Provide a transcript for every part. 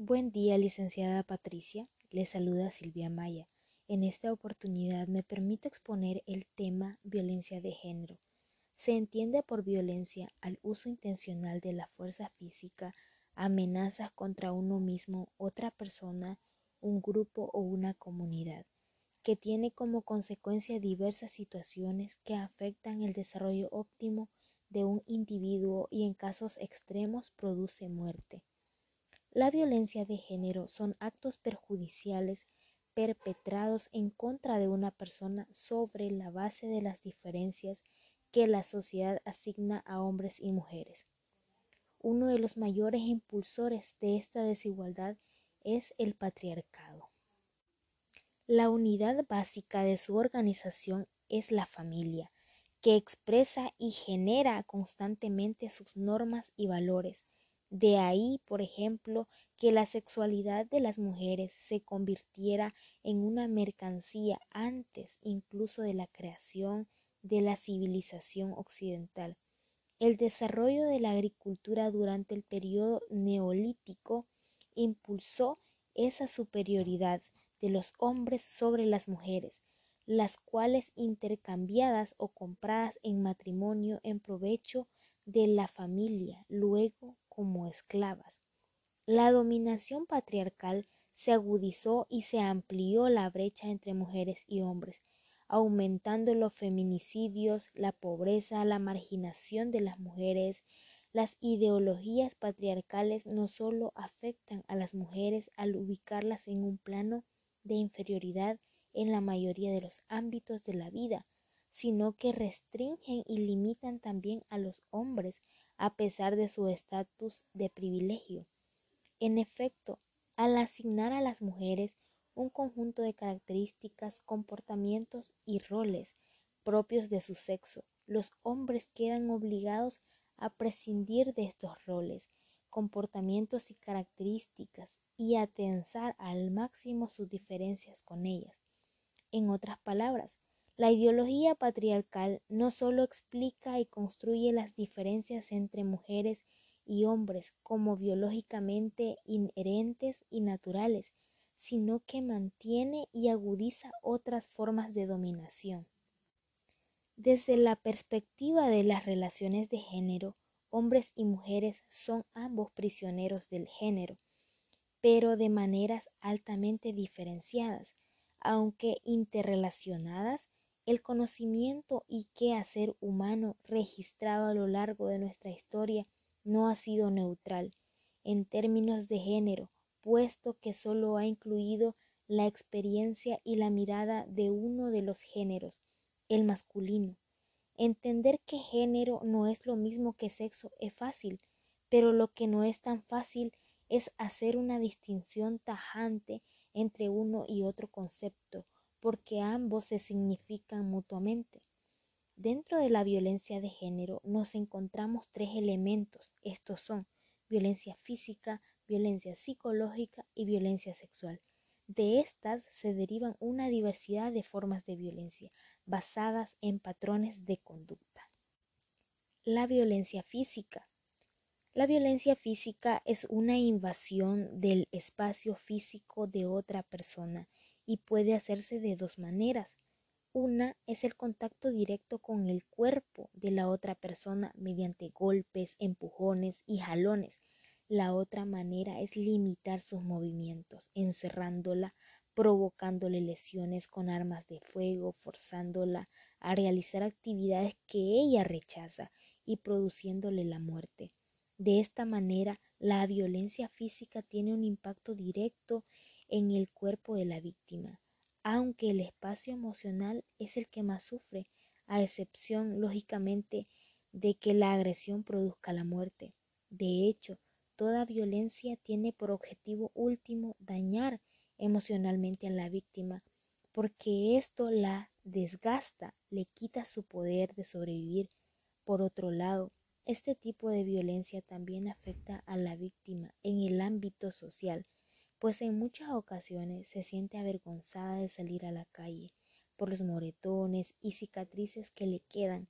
Buen día, licenciada Patricia. Le saluda Silvia Maya. En esta oportunidad me permito exponer el tema violencia de género. Se entiende por violencia al uso intencional de la fuerza física, amenazas contra uno mismo, otra persona, un grupo o una comunidad, que tiene como consecuencia diversas situaciones que afectan el desarrollo óptimo de un individuo y en casos extremos produce muerte. La violencia de género son actos perjudiciales perpetrados en contra de una persona sobre la base de las diferencias que la sociedad asigna a hombres y mujeres. Uno de los mayores impulsores de esta desigualdad es el patriarcado. La unidad básica de su organización es la familia, que expresa y genera constantemente sus normas y valores, de ahí, por ejemplo, que la sexualidad de las mujeres se convirtiera en una mercancía antes incluso de la creación de la civilización occidental. El desarrollo de la agricultura durante el periodo neolítico impulsó esa superioridad de los hombres sobre las mujeres, las cuales intercambiadas o compradas en matrimonio en provecho de la familia, luego como esclavas. La dominación patriarcal se agudizó y se amplió la brecha entre mujeres y hombres, aumentando los feminicidios, la pobreza, la marginación de las mujeres. Las ideologías patriarcales no solo afectan a las mujeres al ubicarlas en un plano de inferioridad en la mayoría de los ámbitos de la vida, sino que restringen y limitan también a los hombres a pesar de su estatus de privilegio. En efecto, al asignar a las mujeres un conjunto de características, comportamientos y roles propios de su sexo, los hombres quedan obligados a prescindir de estos roles, comportamientos y características y a tensar al máximo sus diferencias con ellas. En otras palabras, la ideología patriarcal no solo explica y construye las diferencias entre mujeres y hombres como biológicamente inherentes y naturales, sino que mantiene y agudiza otras formas de dominación. Desde la perspectiva de las relaciones de género, hombres y mujeres son ambos prisioneros del género, pero de maneras altamente diferenciadas, aunque interrelacionadas el conocimiento y quehacer humano registrado a lo largo de nuestra historia no ha sido neutral en términos de género, puesto que solo ha incluido la experiencia y la mirada de uno de los géneros, el masculino. Entender que género no es lo mismo que sexo es fácil, pero lo que no es tan fácil es hacer una distinción tajante entre uno y otro concepto, porque ambos se significan mutuamente. Dentro de la violencia de género nos encontramos tres elementos. Estos son violencia física, violencia psicológica y violencia sexual. De estas se derivan una diversidad de formas de violencia basadas en patrones de conducta. La violencia física. La violencia física es una invasión del espacio físico de otra persona y puede hacerse de dos maneras. Una es el contacto directo con el cuerpo de la otra persona mediante golpes, empujones y jalones. La otra manera es limitar sus movimientos, encerrándola, provocándole lesiones con armas de fuego, forzándola a realizar actividades que ella rechaza y produciéndole la muerte. De esta manera, la violencia física tiene un impacto directo en el cuerpo de la víctima, aunque el espacio emocional es el que más sufre, a excepción, lógicamente, de que la agresión produzca la muerte. De hecho, toda violencia tiene por objetivo último dañar emocionalmente a la víctima, porque esto la desgasta, le quita su poder de sobrevivir. Por otro lado, este tipo de violencia también afecta a la víctima en el ámbito social, pues en muchas ocasiones se siente avergonzada de salir a la calle por los moretones y cicatrices que le quedan.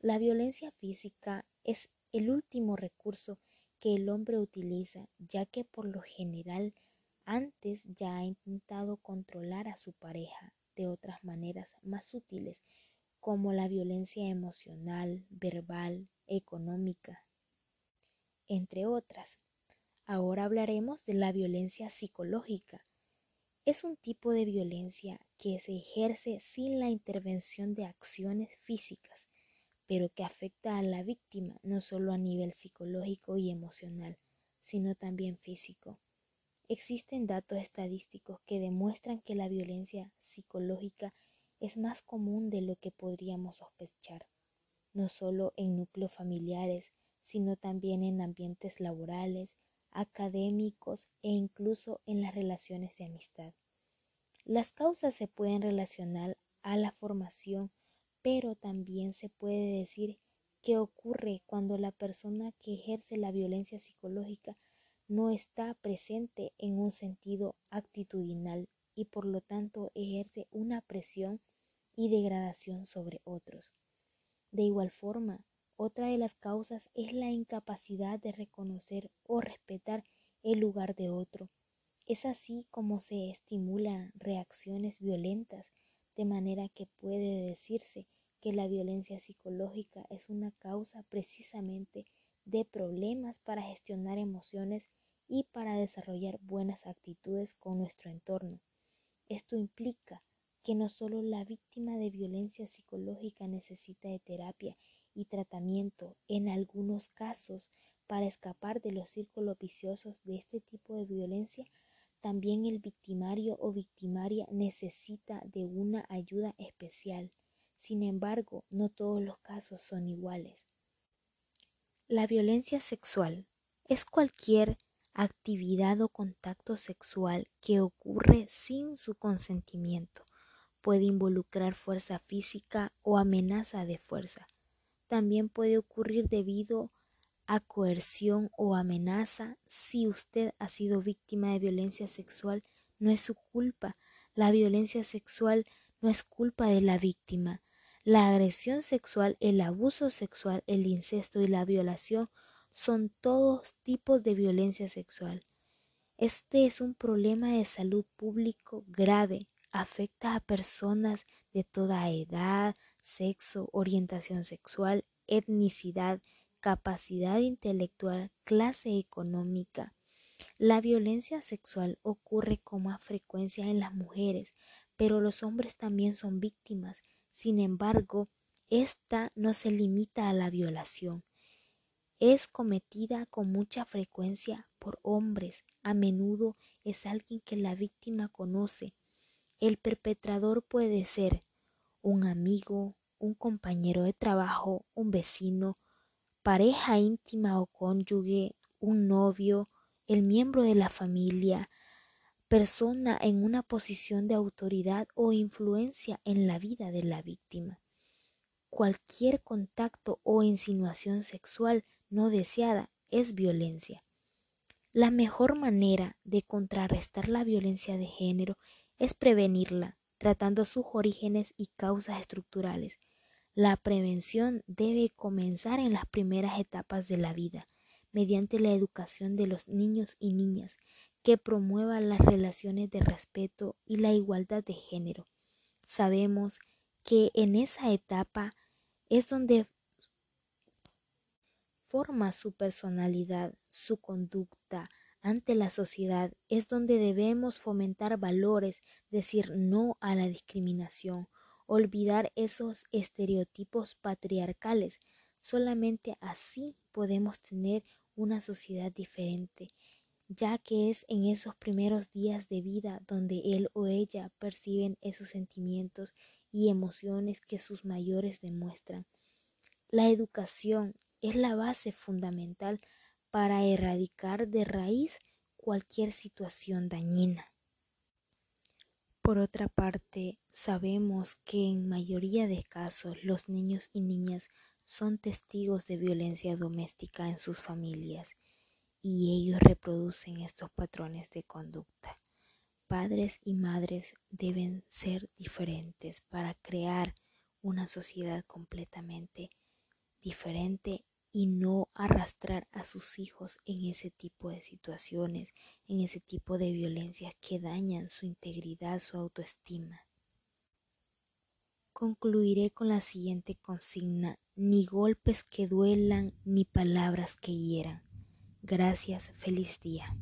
La violencia física es el último recurso que el hombre utiliza, ya que por lo general antes ya ha intentado controlar a su pareja de otras maneras más sutiles, como la violencia emocional, verbal, económica, entre otras. Ahora hablaremos de la violencia psicológica. Es un tipo de violencia que se ejerce sin la intervención de acciones físicas, pero que afecta a la víctima no solo a nivel psicológico y emocional, sino también físico. Existen datos estadísticos que demuestran que la violencia psicológica es más común de lo que podríamos sospechar, no solo en núcleos familiares, sino también en ambientes laborales, académicos e incluso en las relaciones de amistad. Las causas se pueden relacionar a la formación, pero también se puede decir que ocurre cuando la persona que ejerce la violencia psicológica no está presente en un sentido actitudinal y por lo tanto ejerce una presión y degradación sobre otros. De igual forma, otra de las causas es la incapacidad de reconocer o respetar el lugar de otro. Es así como se estimulan reacciones violentas, de manera que puede decirse que la violencia psicológica es una causa precisamente de problemas para gestionar emociones y para desarrollar buenas actitudes con nuestro entorno. Esto implica que no solo la víctima de violencia psicológica necesita de terapia y tratamiento en algunos casos para escapar de los círculos viciosos de este tipo de violencia, también el victimario o victimaria necesita de una ayuda especial. Sin embargo, no todos los casos son iguales. La violencia sexual es cualquier actividad o contacto sexual que ocurre sin su consentimiento. Puede involucrar fuerza física o amenaza de fuerza también puede ocurrir debido a coerción o amenaza. Si usted ha sido víctima de violencia sexual, no es su culpa. La violencia sexual no es culpa de la víctima. La agresión sexual, el abuso sexual, el incesto y la violación son todos tipos de violencia sexual. Este es un problema de salud público grave. Afecta a personas de toda edad, sexo, orientación sexual, etnicidad, capacidad intelectual, clase económica. La violencia sexual ocurre con más frecuencia en las mujeres, pero los hombres también son víctimas. Sin embargo, esta no se limita a la violación. Es cometida con mucha frecuencia por hombres. A menudo es alguien que la víctima conoce. El perpetrador puede ser un amigo, un compañero de trabajo, un vecino, pareja íntima o cónyuge, un novio, el miembro de la familia, persona en una posición de autoridad o influencia en la vida de la víctima. Cualquier contacto o insinuación sexual no deseada es violencia. La mejor manera de contrarrestar la violencia de género es prevenirla, tratando sus orígenes y causas estructurales. La prevención debe comenzar en las primeras etapas de la vida, mediante la educación de los niños y niñas, que promueva las relaciones de respeto y la igualdad de género. Sabemos que en esa etapa es donde forma su personalidad, su conducta, ante la sociedad es donde debemos fomentar valores, decir no a la discriminación, olvidar esos estereotipos patriarcales. Solamente así podemos tener una sociedad diferente, ya que es en esos primeros días de vida donde él o ella perciben esos sentimientos y emociones que sus mayores demuestran. La educación es la base fundamental para erradicar de raíz cualquier situación dañina. Por otra parte, sabemos que en mayoría de casos los niños y niñas son testigos de violencia doméstica en sus familias y ellos reproducen estos patrones de conducta. Padres y madres deben ser diferentes para crear una sociedad completamente diferente y no arrastrar a sus hijos en ese tipo de situaciones, en ese tipo de violencias que dañan su integridad, su autoestima. Concluiré con la siguiente consigna, ni golpes que duelan, ni palabras que hieran. Gracias, feliz día.